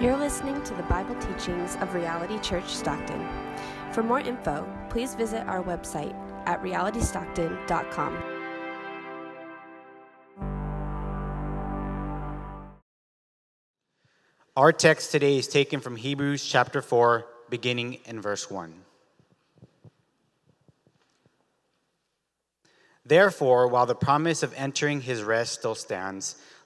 You're listening to the Bible teachings of Reality Church Stockton. For more info, please visit our website at realitystockton.com. Our text today is taken from Hebrews chapter 4, beginning in verse 1. Therefore, while the promise of entering his rest still stands,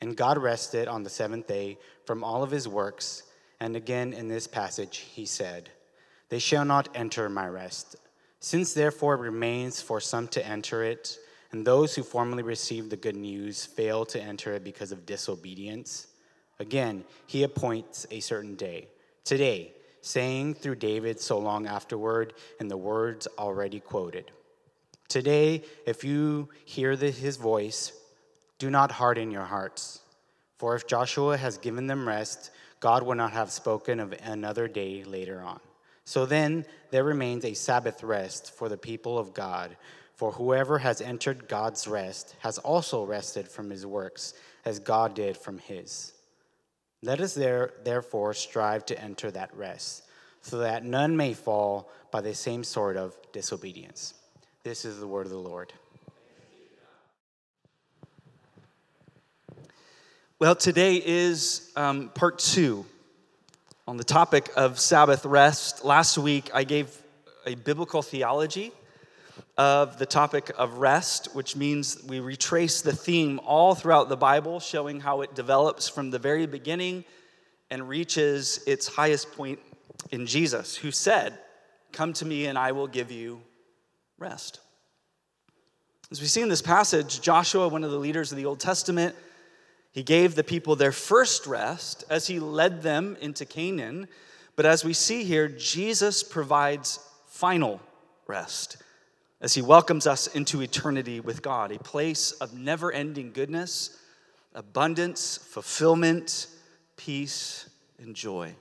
And God rested on the seventh day from all of his works. And again in this passage, he said, They shall not enter my rest. Since therefore it remains for some to enter it, and those who formerly received the good news fail to enter it because of disobedience, again, he appoints a certain day, today, saying through David so long afterward in the words already quoted. Today, if you hear the, his voice, do not harden your hearts. For if Joshua has given them rest, God would not have spoken of another day later on. So then, there remains a Sabbath rest for the people of God. For whoever has entered God's rest has also rested from his works, as God did from his. Let us there, therefore strive to enter that rest, so that none may fall by the same sort of disobedience. This is the word of the Lord. Well, today is um, part two on the topic of Sabbath rest. Last week, I gave a biblical theology of the topic of rest, which means we retrace the theme all throughout the Bible, showing how it develops from the very beginning and reaches its highest point in Jesus, who said, Come to me and I will give you rest. As we see in this passage, Joshua, one of the leaders of the Old Testament, he gave the people their first rest as he led them into Canaan. But as we see here, Jesus provides final rest as he welcomes us into eternity with God, a place of never ending goodness, abundance, fulfillment, peace, and joy.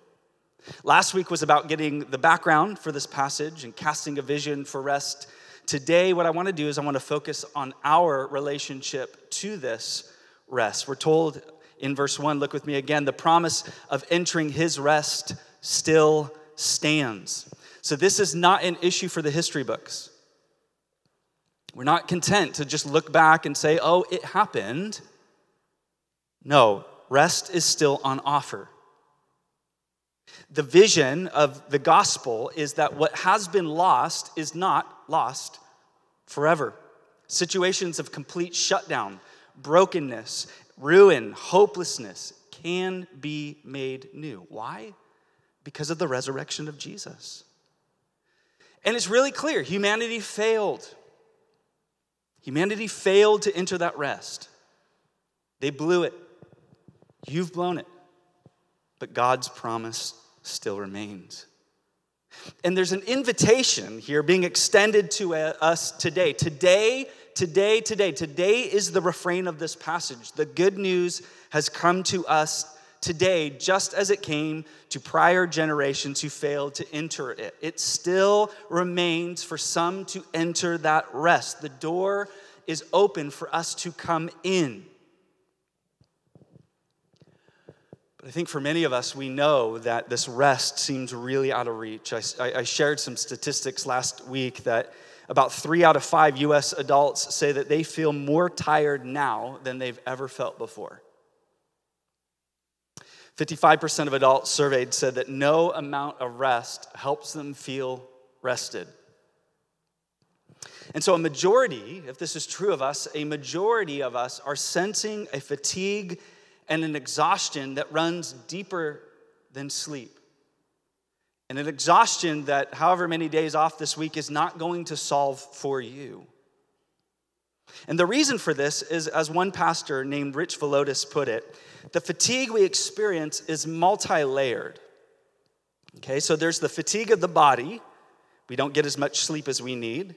Last week was about getting the background for this passage and casting a vision for rest. Today, what I want to do is I want to focus on our relationship to this rest. We're told in verse 1, look with me again, the promise of entering his rest still stands. So, this is not an issue for the history books. We're not content to just look back and say, oh, it happened. No, rest is still on offer. The vision of the gospel is that what has been lost is not lost forever. Situations of complete shutdown, brokenness, ruin, hopelessness can be made new. Why? Because of the resurrection of Jesus. And it's really clear humanity failed. Humanity failed to enter that rest. They blew it. You've blown it. But God's promise still remains. And there's an invitation here being extended to uh, us today. Today, today, today, today is the refrain of this passage. The good news has come to us today, just as it came to prior generations who failed to enter it. It still remains for some to enter that rest. The door is open for us to come in. But I think for many of us, we know that this rest seems really out of reach. I, I, shared some statistics last week that about three out of five US adults say that they feel more tired now than they've ever felt before. 55% of adults surveyed said that no amount of rest helps them feel rested. And so, a majority, if this is true of us, a majority of us are sensing a fatigue and an exhaustion that runs deeper than sleep. And an exhaustion that, however many days off this week, is not going to solve for you. And the reason for this is, as one pastor named Rich Villodas put it, the fatigue we experience is multi layered. Okay, so there's the fatigue of the body. We don't get as much sleep as we need.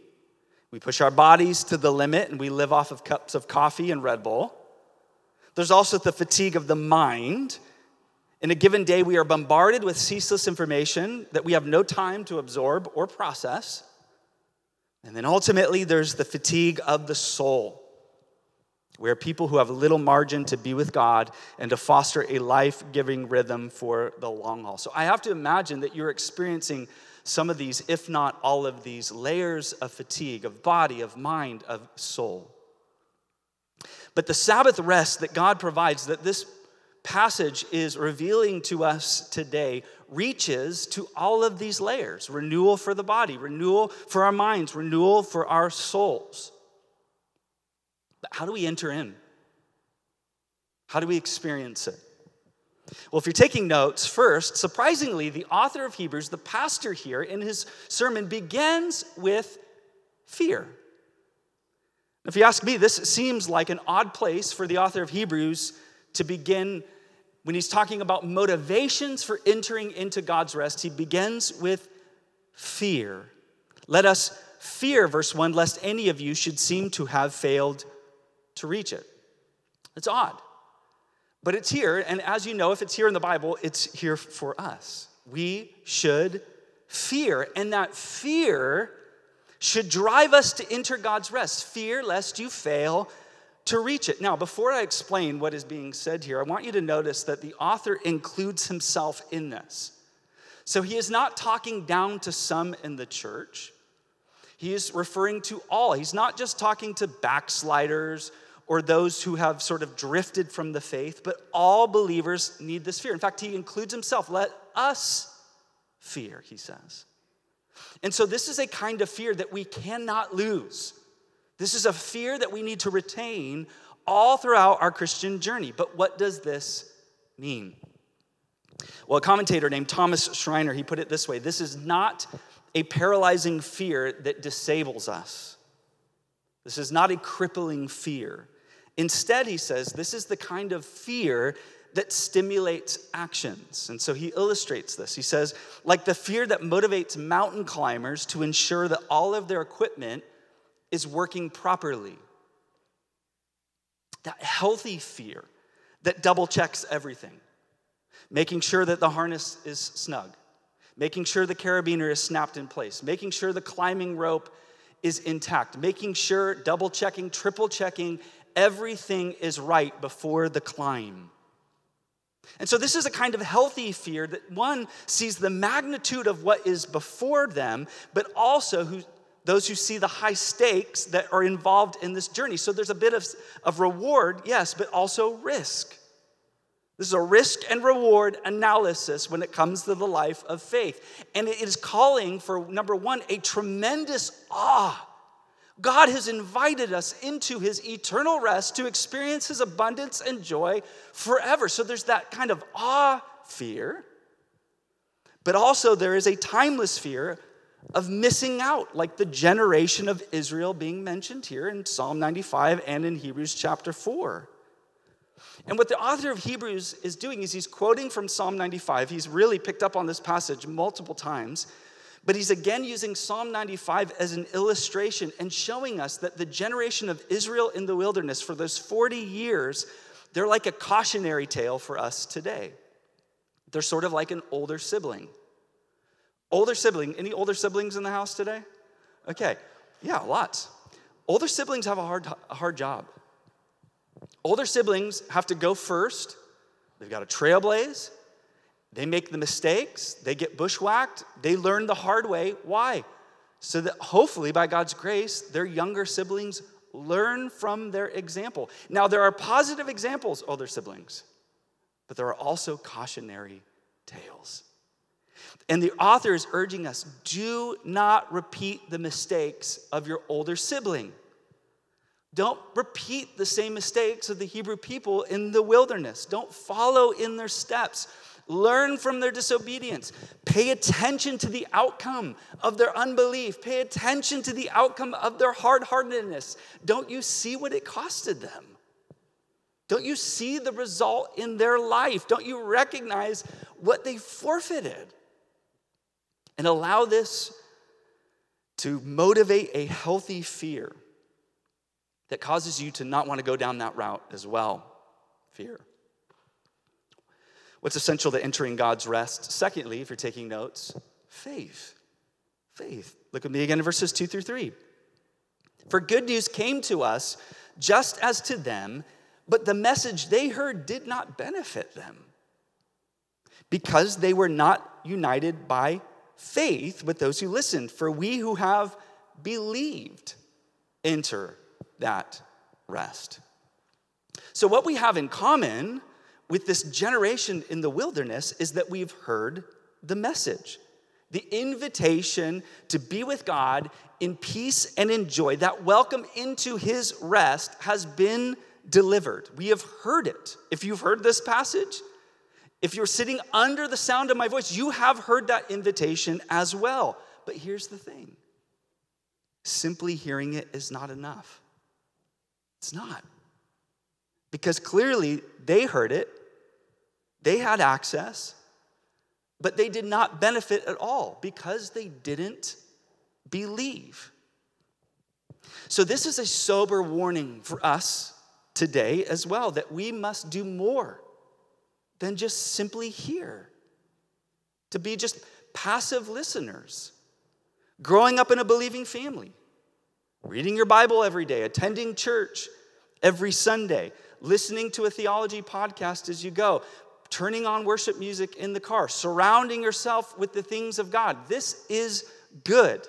We push our bodies to the limit and we live off of cups of coffee and Red Bull. There's also the fatigue of the mind. In a given day, we are bombarded with ceaseless information that we have no time to absorb or process. And then ultimately, there's the fatigue of the soul, where people who have little margin to be with God and to foster a life giving rhythm for the long haul. So I have to imagine that you're experiencing some of these, if not all of these, layers of fatigue, of body, of mind, of soul. But the Sabbath rest that God provides, that this passage is revealing to us today, reaches to all of these layers renewal for the body, renewal for our minds, renewal for our souls. But how do we enter in? How do we experience it? Well, if you're taking notes, first, surprisingly, the author of Hebrews, the pastor here in his sermon, begins with fear. If you ask me, this seems like an odd place for the author of Hebrews to begin when he's talking about motivations for entering into God's rest. He begins with fear. Let us fear, verse 1, lest any of you should seem to have failed to reach it. It's odd. But it's here, and as you know, if it's here in the Bible, it's here for us. We should fear, and that fear should drive us to enter God's rest. Fear lest you fail to reach it. Now, before I explain what is being said here, I want you to notice that the author includes himself in this. So he is not talking down to some in the church. He is referring to all. He's not just talking to backsliders or those who have sort of drifted from the faith, but all believers need this fear. In fact, he includes himself. Let us fear, he says. And so, this is a kind of fear that we cannot lose. This is a fear that we need to retain all throughout our Christian journey. But what does this mean? Well, a commentator named Thomas Schreiner, he put it this way this is not a paralyzing fear that disables us. This is not a crippling fear. Instead, he says, this is the kind of fear that stimulates actions. And so he illustrates this. He says, like the fear that motivates mountain climbers to ensure that all of their equipment is working properly. That healthy fear that double checks everything, making sure that the harness is snug, making sure the carabiner is snapped in place, making sure the climbing rope is intact, making sure, double checking, triple checking everything is right before the climb. And so, this is a kind of healthy fear that one sees the magnitude of what is before them, but also who, those who see the high stakes that are involved in this journey. So, there's a bit of, of reward, yes, but also risk. This is a risk and reward analysis when it comes to the life of faith. And it is calling for, number one, a tremendous awe God has invited us into his eternal rest to experience his abundance and joy forever. So there's that kind of awe fear, but also there is a timeless fear of missing out, like the generation of Israel being mentioned here in Psalm 95 and in Hebrews chapter 4. And what the author of Hebrews is doing is he's quoting from Psalm 95. He's really picked up on this passage multiple times. But he's again using Psalm 95 as an illustration and showing us that the generation of Israel in the wilderness for those 40 years, they're like a cautionary tale for us today. They're sort of like an older sibling. Older sibling, any older siblings in the house today? Okay, yeah, lots. Older siblings have a hard, a hard job. Older siblings have to go first, they've got to trailblaze, they make the mistakes, they get bushwhacked, they learn the hard way. Why? So that hopefully, by God's grace, their younger siblings learn from their example. Now, there are positive examples, older siblings, but there are also cautionary tales. And the author is urging us do not repeat the mistakes of your older sibling. Don't repeat the same mistakes of the Hebrew people in the wilderness. Don't follow in their steps. Learn from their disobedience. Pay attention to the outcome of their unbelief. Pay attention to the outcome of their hard heartedness. Don't you see what it costed them? Don't you see the result in their life? Don't you recognize what they forfeited? And allow this to motivate a healthy fear that causes you to not want to go down that route as well. Fear. What's essential to entering God's rest? Secondly, if you're taking notes, faith. Faith. Look at me again in verses two through three. For good news came to us just as to them, but the message they heard did not benefit them because they were not united by faith with those who listened. For we who have believed enter that rest. So, what we have in common with this generation in the wilderness is that we've heard the message the invitation to be with God in peace and in joy, that welcome into his rest has been delivered. We have heard it. If you've heard this passage, if you're sitting under the sound of my voice, you have heard that invitation as well. But here's the thing simply hearing it is not enough. It's not. Because clearly they heard it, they had access, but they did not benefit at all because they didn't believe. So, this is a sober warning for us today as well that we must do more than just simply hear, to be just passive listeners, growing up in a believing family, reading your Bible every day, attending church every Sunday, listening to a theology podcast as you go, turning on worship music in the car, surrounding yourself with the things of God. This is good.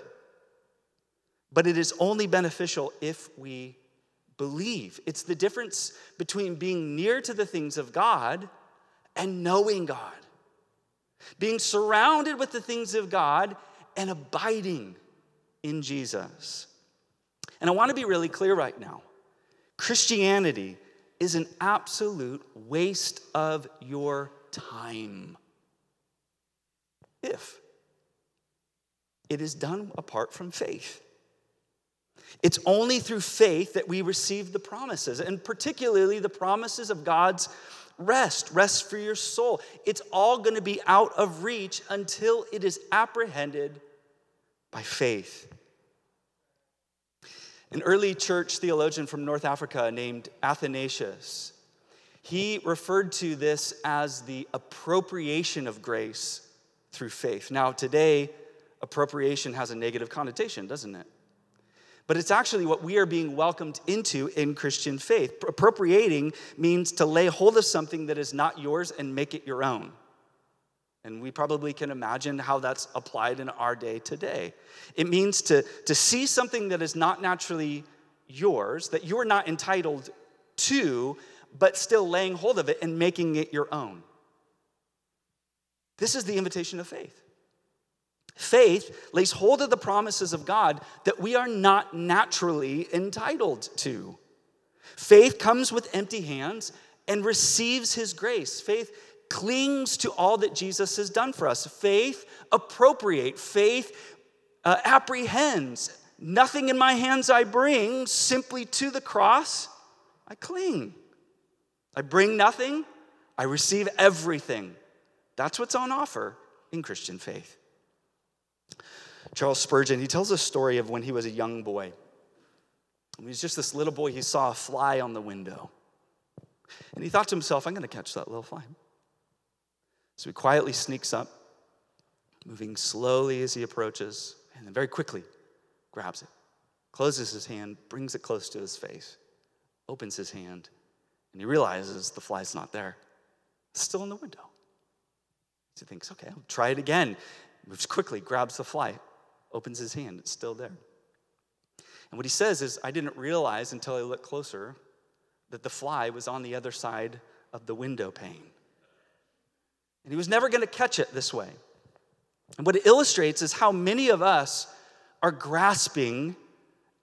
But it is only beneficial if we believe. It's the difference between being near to the things of God and knowing God, being surrounded with the things of God and abiding in Jesus. And I want to be really clear right now Christianity is an absolute waste of your time. If it is done apart from faith. It's only through faith that we receive the promises, and particularly the promises of God's rest, rest for your soul. It's all going to be out of reach until it is apprehended by faith. An early church theologian from North Africa named Athanasius, he referred to this as the appropriation of grace through faith. Now, today, appropriation has a negative connotation, doesn't it? But it's actually what we are being welcomed into in Christian faith. Appropriating means to lay hold of something that is not yours and make it your own. And we probably can imagine how that's applied in our day today. It means to, to see something that is not naturally yours, that you're not entitled to, but still laying hold of it and making it your own. This is the invitation of faith. Faith lays hold of the promises of God that we are not naturally entitled to. Faith comes with empty hands and receives his grace. Faith clings to all that Jesus has done for us. Faith appropriate, faith uh, apprehends. Nothing in my hands I bring, simply to the cross I cling. I bring nothing, I receive everything. That's what's on offer in Christian faith. Charles Spurgeon, he tells a story of when he was a young boy. He was just this little boy, he saw a fly on the window. And he thought to himself, I'm going to catch that little fly. So he quietly sneaks up, moving slowly as he approaches, and then very quickly grabs it, closes his hand, brings it close to his face, opens his hand, and he realizes the fly's not there. It's still in the window. So he thinks, okay, I'll try it again. Moves quickly, grabs the fly, opens his hand, it's still there. And what he says is, I didn't realize until I looked closer that the fly was on the other side of the window pane. And he was never going to catch it this way. And what it illustrates is how many of us are grasping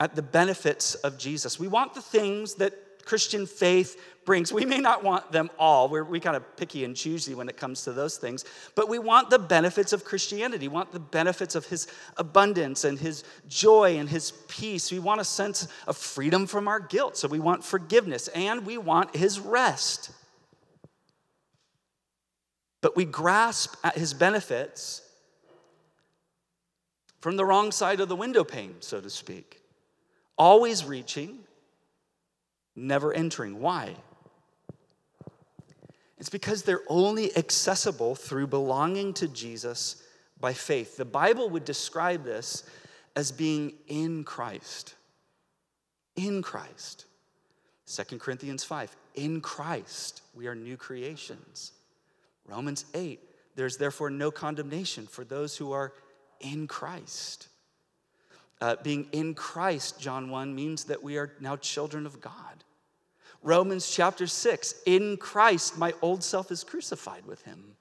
at the benefits of Jesus. We want the things that Christian faith brings. We may not want them all. We're we kind of picky and choosy when it comes to those things, but we want the benefits of Christianity. We want the benefits of his abundance and his joy and his peace. We want a sense of freedom from our guilt. So we want forgiveness and we want his rest but we grasp at his benefits from the wrong side of the window pane, so to speak. Always reaching, never entering. Why? It's because they're only accessible through belonging to Jesus by faith. The Bible would describe this as being in Christ. In Christ. 2 Corinthians 5, in Christ we are new creations. Romans 8, there's therefore no condemnation for those who are in Christ. Uh, being in Christ, John 1, means that we are now children of God. Romans chapter 6, in Christ, my old self is crucified with him.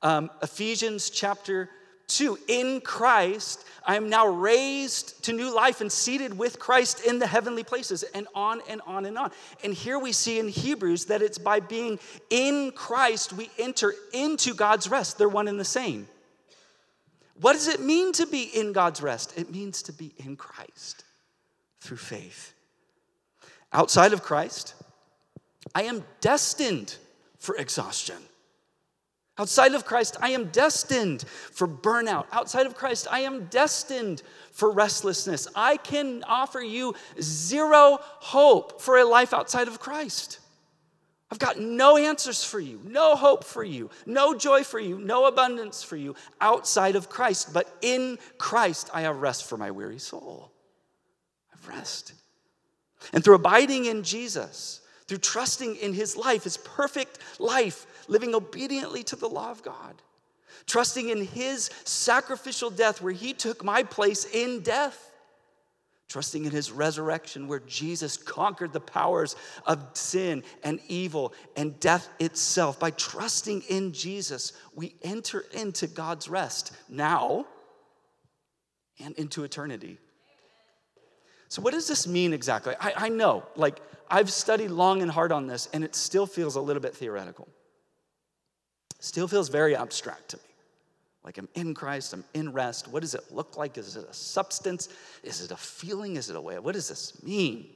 Um, Ephesians chapter 2, in Christ, I am now raised to new life and seated with Christ in the heavenly places, and on and on and on. And here we see in Hebrews that it's by being in Christ we enter into God's rest. They're one and the same. What does it mean to be in God's rest? It means to be in Christ through faith. Outside of Christ, I am destined for exhaustion. Outside of Christ, I am destined for burnout. Outside of Christ, I am destined for restlessness. I can offer you zero hope for a life outside of Christ. I've got no answers for you, no hope for you, no joy for you, no abundance for you outside of Christ. But in Christ, I have rest for my weary soul. I've rest. And through abiding in Jesus, through trusting in his life, his perfect life, living obediently to the law of God, trusting in his sacrificial death where he took my place in death trusting in his resurrection where Jesus conquered the powers of sin and evil and death itself. By trusting in Jesus, we enter into God's rest now and into eternity. So, what does this mean exactly? I, I know, like, I've studied long and hard on this, and it still feels a little bit theoretical. Still feels very abstract to me. Like I'm in Christ, I'm in rest. What does it look like? Is it a substance? Is it a feeling? Is it a way? What does this mean?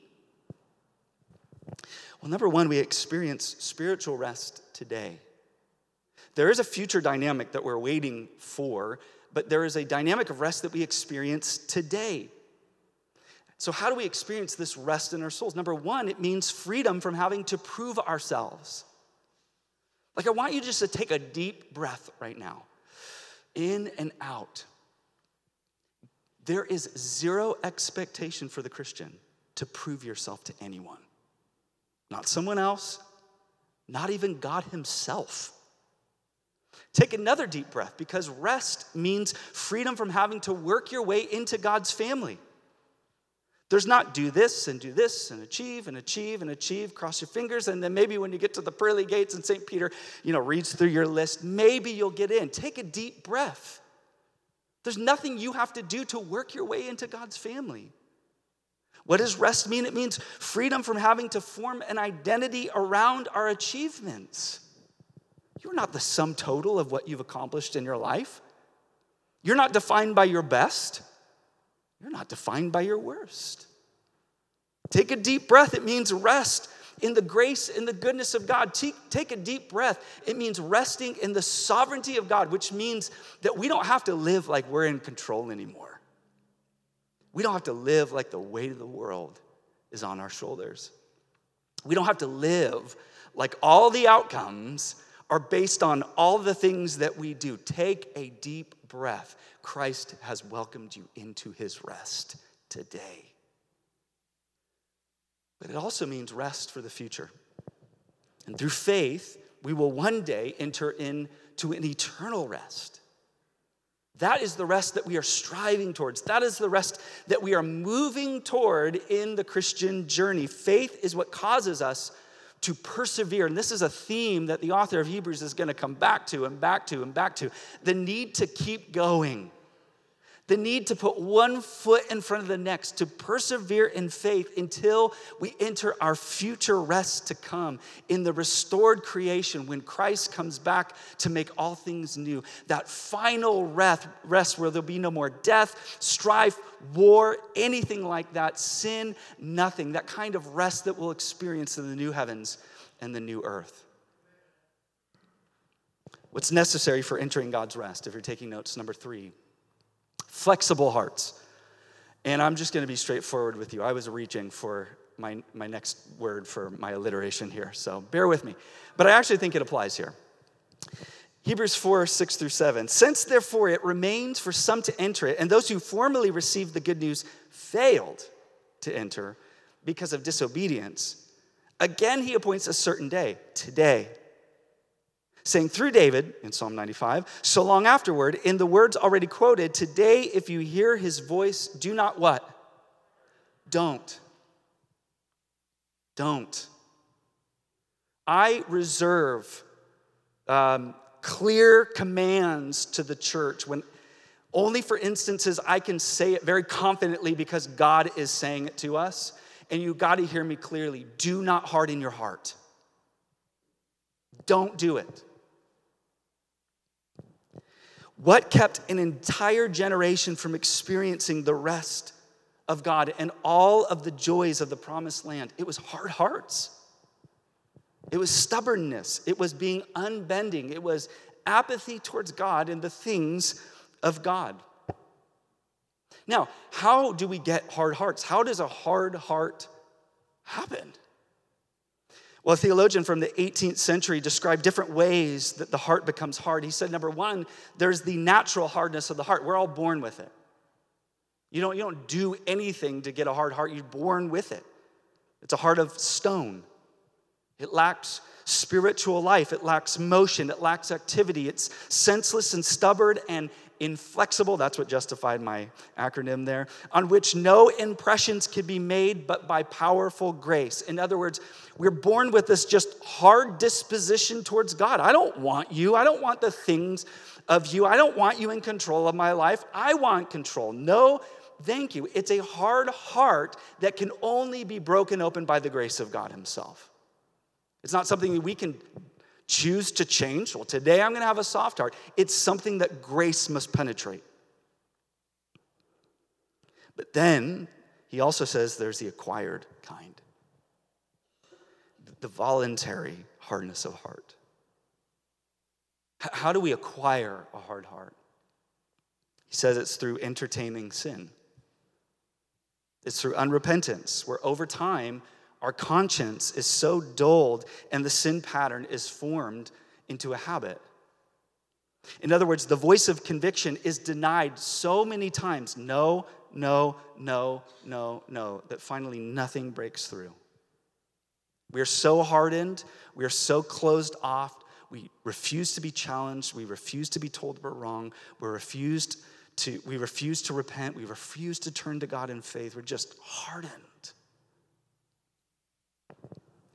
Well, number one, we experience spiritual rest today. There is a future dynamic that we're waiting for, but there is a dynamic of rest that we experience today. So, how do we experience this rest in our souls? Number one, it means freedom from having to prove ourselves. Like, I want you just to take a deep breath right now in and out. There is zero expectation for the Christian to prove yourself to anyone. Not someone else, not even God Himself. Take another deep breath because rest means freedom from having to work your way into God's family. There's not do this and do this and achieve and achieve and achieve, cross your fingers, and then maybe when you get to the pearly gates and St. Peter, you know, reads through your list, maybe you'll get in. Take a deep breath. There's nothing you have to do to work your way into God's family. What does rest mean? It means freedom from having to form an identity around our achievements. You're not the sum total of what you've accomplished in your life. You're not defined by your best. You're not defined by your worst. Take a deep breath. It means rest in the grace and the goodness of God. Take, take a deep breath. It means resting in the sovereignty of God, which means that we don't have to live like we're in control anymore. We don't have to live like the weight of the world is on our shoulders. We don't have to live like all the outcomes are based on all the things that we do. Take a deep breath. Christ has welcomed you into his rest today. But it also means rest for the future. And through faith, we will one day enter into an eternal rest. That is the rest that we are striving towards. That is the rest that we are moving toward in the Christian journey. Faith is what causes us to persevere. And this is a theme that the author of Hebrews is going to come back to and back to and back to the need to keep going the need to put one foot in front of the next, to persevere in faith until we enter our future rest to come in the restored creation when Christ comes back to make all things new. That final rest, rest where there'll be no more death, strife, war, anything like that, sin, nothing. That kind of rest that we'll experience in the new heavens and the new earth. What's necessary for entering God's rest? If you're taking notes, number three flexible hearts. And I'm just going to be straightforward with you. I was reaching for my, my next word for my alliteration here, so bear with me. But I actually think it applies here. Hebrews 4, 6 through 7. Since therefore it remains for some to enter it, and those who formerly received the good news failed to enter because of disobedience, again he appoints a certain day, today, saying through David in Psalm 95, so long afterward, in the words already quoted, today if you hear his voice, do not what? Don't. Don't. I reserve um, clear commands to the church when only for instances I can say it very confidently because God is saying it to us. And you got to hear me clearly. Do not harden your heart. Don't do it. What kept an entire generation from experiencing the rest of God and all of the joys of the promised land? It was hard hearts. It was stubbornness. It was being unbending. It was apathy towards God and the things of God. Now, how do we get hard hearts? How does a hard heart happen? Well, a theologian from the 18th century described different ways that the heart becomes hard. He said, number one, there's the natural hardness of the heart. We're all born with it. You don't, you don't do anything to get a hard heart, you're born with it. It's a heart of stone. It lacks spiritual life, it lacks motion, it lacks activity. It's senseless and stubborn and inflexible. That's what justified my acronym there. On which no impressions can be made but by powerful grace. In other words, we're born with this just hard disposition towards God. I don't want you. I don't want the things of you. I don't want you in control of my life. I want control. No, thank you. It's a hard heart that can only be broken open by the grace of God Himself. It's not something that we can choose to change. Well, today I'm going to have a soft heart. It's something that grace must penetrate. But then he also says there's the acquired kind, the voluntary hardness of heart. How do we acquire a hard heart? He says it's through entertaining sin. It's through unrepentance, where over time our conscience is so dulled and the sin pattern is formed into a habit. In other words, the voice of conviction is denied so many times no, no, no, no, no, that finally nothing breaks through. We are so hardened, we are so closed off, we refuse to be challenged, we refuse to be told we're wrong, we refused to, we refuse to repent, we refuse to turn to God in faith. We're just hardened.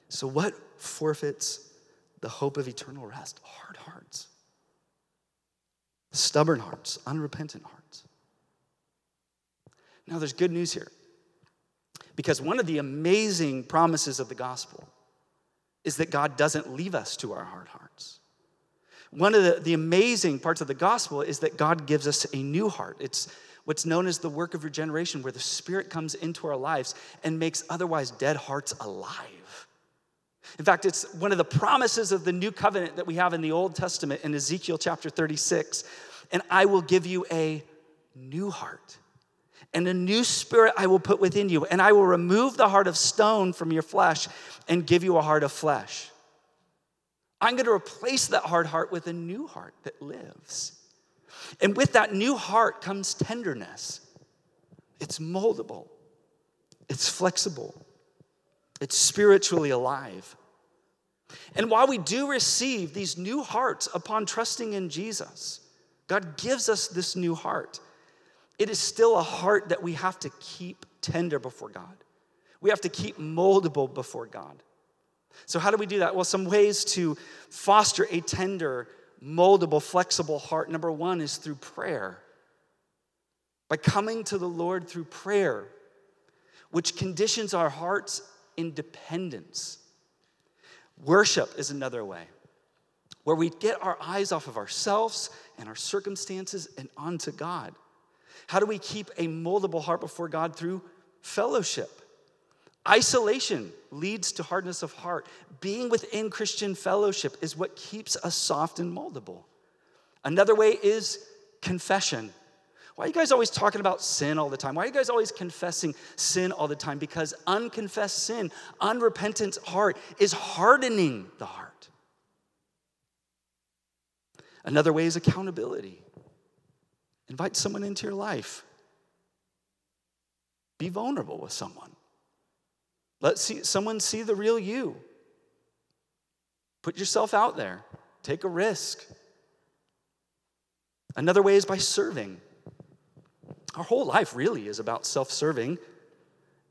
So, what forfeits the hope of eternal rest? Hard hearts, stubborn hearts, unrepentant hearts. Now, there's good news here. Because one of the amazing promises of the gospel is that God doesn't leave us to our hard hearts. One of the, the amazing parts of the gospel is that God gives us a new heart. It's what's known as the work of regeneration, where the Spirit comes into our lives and makes otherwise dead hearts alive. In fact, it's one of the promises of the new covenant that we have in the Old Testament in Ezekiel chapter 36. And I will give you a new heart. And a new spirit I will put within you. And I will remove the heart of stone from your flesh and give you a heart of flesh. I'm going to replace that hard heart with a new heart that lives. And with that new heart comes tenderness. It's moldable, it's flexible, it's spiritually alive. And while we do receive these new hearts upon trusting in Jesus, God gives us this new heart. It is still a heart that we have to keep tender before God. We have to keep moldable before God. So, how do we do that? Well, some ways to foster a tender, moldable, flexible heart. Number one is through prayer. By coming to the Lord through prayer, which conditions our hearts in dependence. Worship is another way where we get our eyes off of ourselves and our circumstances and onto God. How do we keep a moldable heart before God through fellowship? Isolation leads to hardness of heart. Being within Christian fellowship is what keeps us soft and moldable. Another way is confession. Why are you guys always talking about sin all the time? Why are you guys always confessing sin all the time? Because unconfessed sin, unrepentant heart is hardening the heart. Another way is accountability. Invite someone into your life. Be vulnerable with someone. Let see, someone see the real you. Put yourself out there. Take a risk. Another way is by serving. Our whole life really is about self serving.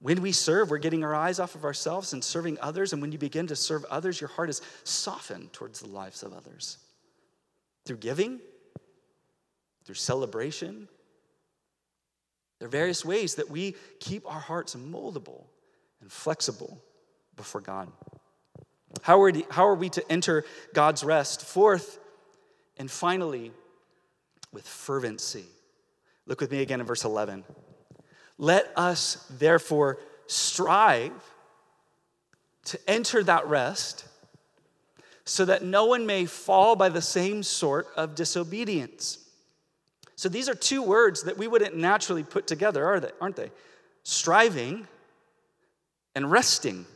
When we serve, we're getting our eyes off of ourselves and serving others. And when you begin to serve others, your heart is softened towards the lives of others through giving, through celebration. There are various ways that we keep our hearts moldable and flexible before God. How are, we, how are we to enter God's rest? Fourth, and finally, with fervency. Look with me again in verse 11. Let us therefore strive to enter that rest so that no one may fall by the same sort of disobedience. So these are two words that we wouldn't naturally put together, are they, aren't they? Striving and resting.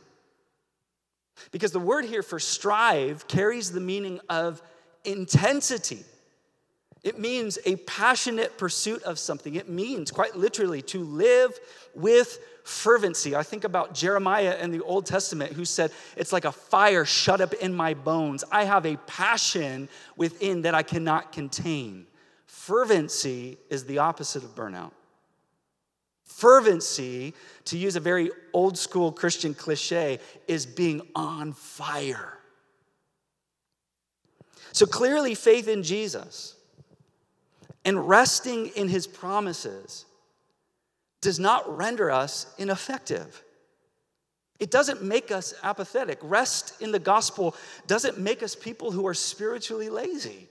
Because the word here for strive carries the meaning of intensity. It means a passionate pursuit of something. It means, quite literally, to live with fervency. I think about Jeremiah in the Old Testament who said, It's like a fire shut up in my bones. I have a passion within that I cannot contain. Fervency is the opposite of burnout. Fervency, to use a very old school Christian cliche, is being on fire. So clearly, faith in Jesus and resting in his promises does not render us ineffective. It doesn't make us apathetic. Rest in the gospel doesn't make us people who are spiritually lazy.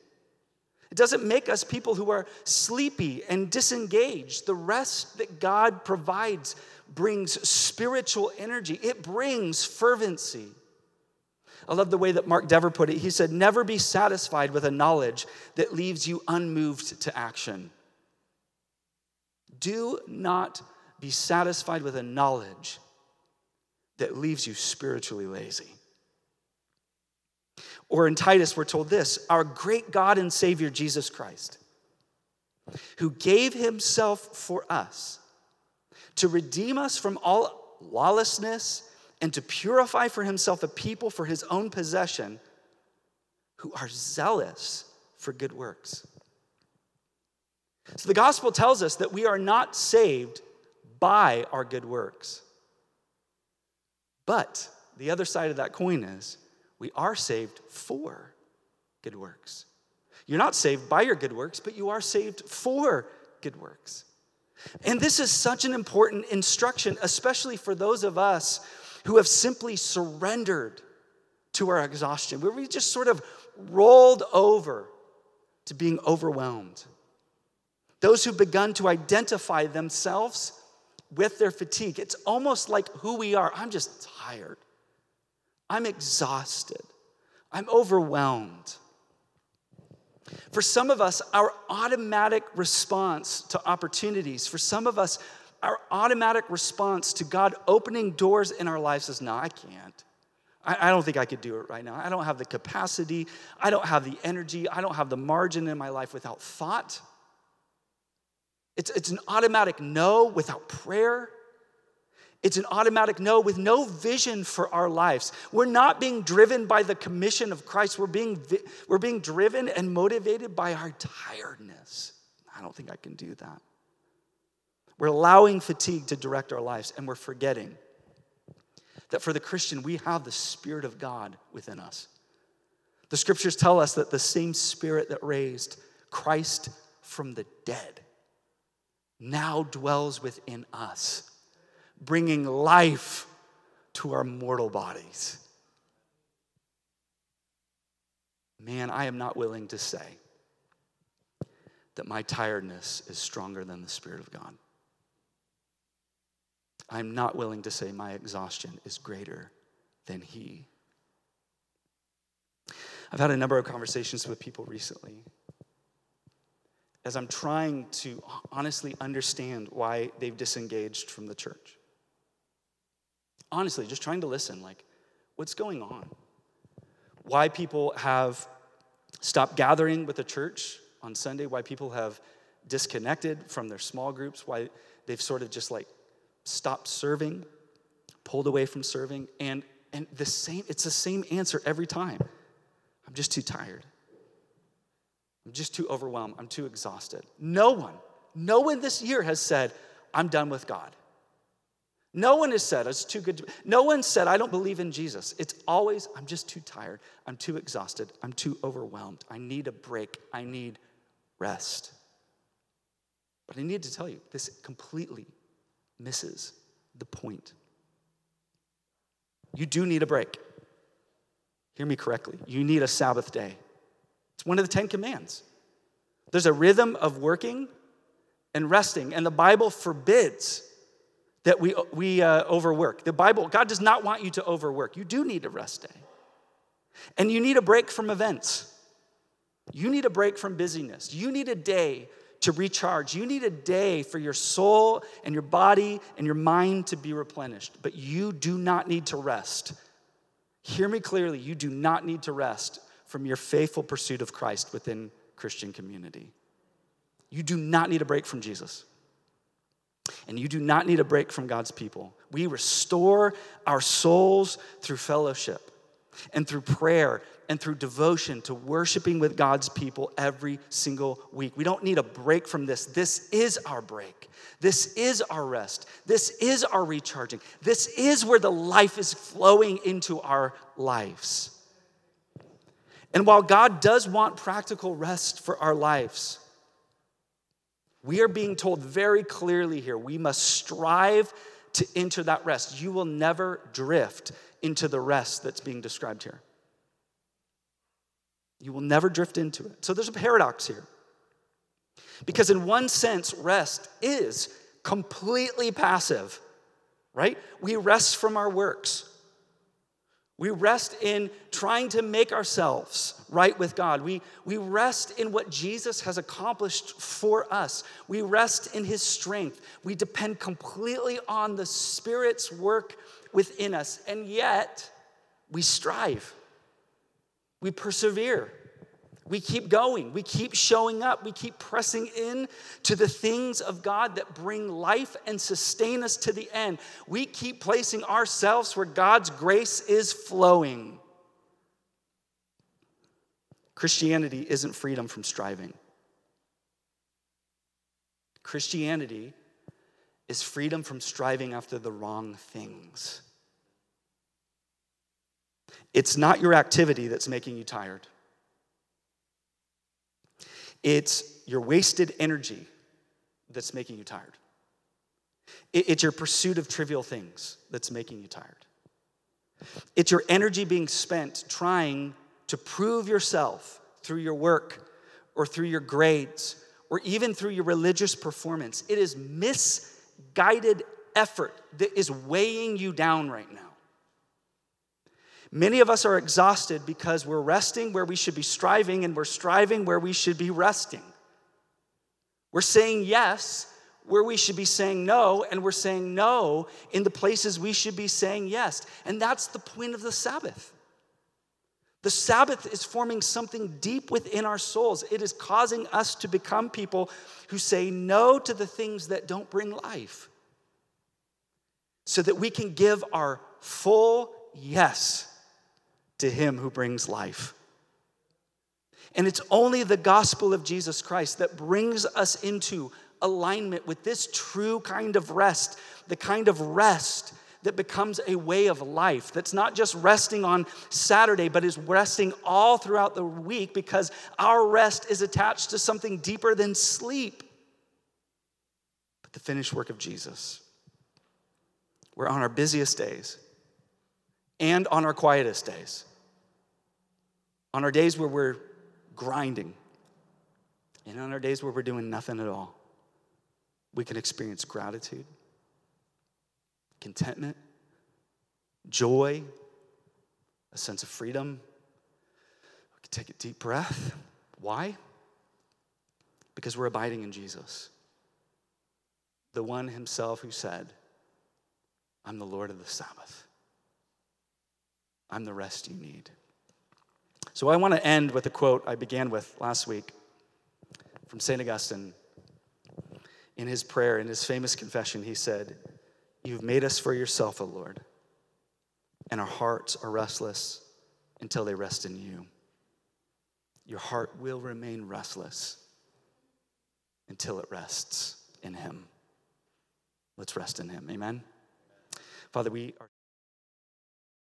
It doesn't make us people who are sleepy and disengaged. The rest that God provides brings spiritual energy, it brings fervency. I love the way that Mark Dever put it. He said, Never be satisfied with a knowledge that leaves you unmoved to action. Do not be satisfied with a knowledge that leaves you spiritually lazy. Or in Titus, we're told this our great God and Savior, Jesus Christ, who gave himself for us to redeem us from all lawlessness and to purify for himself a people for his own possession who are zealous for good works. So the gospel tells us that we are not saved by our good works. But the other side of that coin is we are saved for good works. You're not saved by your good works, but you are saved for good works. And this is such an important instruction, especially for those of us who have simply surrendered to our exhaustion, where we just sort of rolled over to being overwhelmed. Those who've begun to identify themselves with their fatigue. It's almost like who we are. I'm just tired. I'm exhausted. I'm overwhelmed. For some of us, our automatic response to opportunities, for some of us, our automatic response to God opening doors in our lives is no, I can't. I, I don't think I could do it right now. I don't have the capacity. I don't have the energy. I don't have the margin in my life without thought. It's, it's an automatic no without prayer. It's an automatic no with no vision for our lives. We're not being driven by the commission of Christ. We're being, we're being driven and motivated by our tiredness. I don't think I can do that. We're allowing fatigue to direct our lives, and we're forgetting that for the Christian, we have the Spirit of God within us. The scriptures tell us that the same Spirit that raised Christ from the dead now dwells within us, bringing life to our mortal bodies. Man, I am not willing to say that my tiredness is stronger than the Spirit of God. I'm not willing to say my exhaustion is greater than He. I've had a number of conversations with people recently. as I'm trying to honestly understand why they've disengaged from the church. Honestly, just trying to listen like, what's going on? Why people have stopped gathering with the church on Sunday, why people have disconnected from their small groups, why they've sort of just like stopped serving, pulled away from serving, and and the same it's the same answer every time. I'm just too tired. I'm just too overwhelmed. I'm too exhausted. No one, no one this year has said, I'm done with God. No one has said, it's too good to No one said, I don't believe in Jesus. It's always, I'm just too tired. I'm too exhausted. I'm too overwhelmed. I need a break. I need rest. But I need to tell you, this completely misses the point. You do need a break. Hear me correctly. You need a Sabbath day. It's one of the Ten Commands. There's a rhythm of working and resting, and the Bible forbids that we, we uh, overwork. The Bible, God does not want you to overwork. You do need a rest day. And you need a break from events. You need a break from busyness. You need a day to recharge. You need a day for your soul and your body and your mind to be replenished. But you do not need to rest. Hear me clearly. You do not need to rest from your faithful pursuit of Christ within Christian community. You do not need a break from Jesus. And you do not need a break from God's people. We restore our souls through fellowship and through prayer and through devotion to worshiping with God's people every single week. We don't need a break from this. This is our break. This is our rest. This is our recharging. This is where the life is flowing into our lives. And while God does want practical rest for our lives, we are being told very clearly here we must strive to enter that rest. You will never drift into the rest that's being described here. You will never drift into it. So there's a paradox here. Because, in one sense, rest is completely passive, right? We rest from our works. We rest in trying to make ourselves right with God. We, we rest in what Jesus has accomplished for us. We rest in his strength. We depend completely on the Spirit's work within us. And yet, we strive, we persevere. We keep going. We keep showing up. We keep pressing in to the things of God that bring life and sustain us to the end. We keep placing ourselves where God's grace is flowing. Christianity isn't freedom from striving. Christianity is freedom from striving after the wrong things. It's not your activity that's making you tired. It's your wasted energy that's making you tired. It's your pursuit of trivial things that's making you tired. It's your energy being spent trying to prove yourself through your work or through your grades or even through your religious performance. It is misguided effort that is weighing you down right now. Many of us are exhausted because we're resting where we should be striving and we're striving where we should be resting. We're saying yes where we should be saying no, and we're saying no in the places we should be saying yes. And that's the point of the Sabbath. The Sabbath is forming something deep within our souls. It is causing us to become people who say no to the things that don't bring life so that we can give our full yes to him who brings life. And it's only the gospel of Jesus Christ that brings us into alignment with this true kind of rest, the kind of rest that becomes a way of life that's not just resting on Saturday, but is resting all throughout the week because our rest is attached to something deeper than sleep. But the finished work of Jesus. We're on our busiest days and on our quietest days on our days where we're grinding, and on our days where we're doing nothing at all, we can experience gratitude, contentment, joy, a sense of freedom. We can take a deep breath. Why? because we're abiding in Jesus. The one himself who said, I'm the Lord of the Sabbath. I'm the rest you need. So I want to end with a quote I began with last week from St. Augustine. In his prayer, in his famous confession, he said, You've made us for yourself, O Lord, and our hearts are restless until they rest in you. Your heart will remain restless until it rests in him. Let's rest in him. Amen. Father, we are.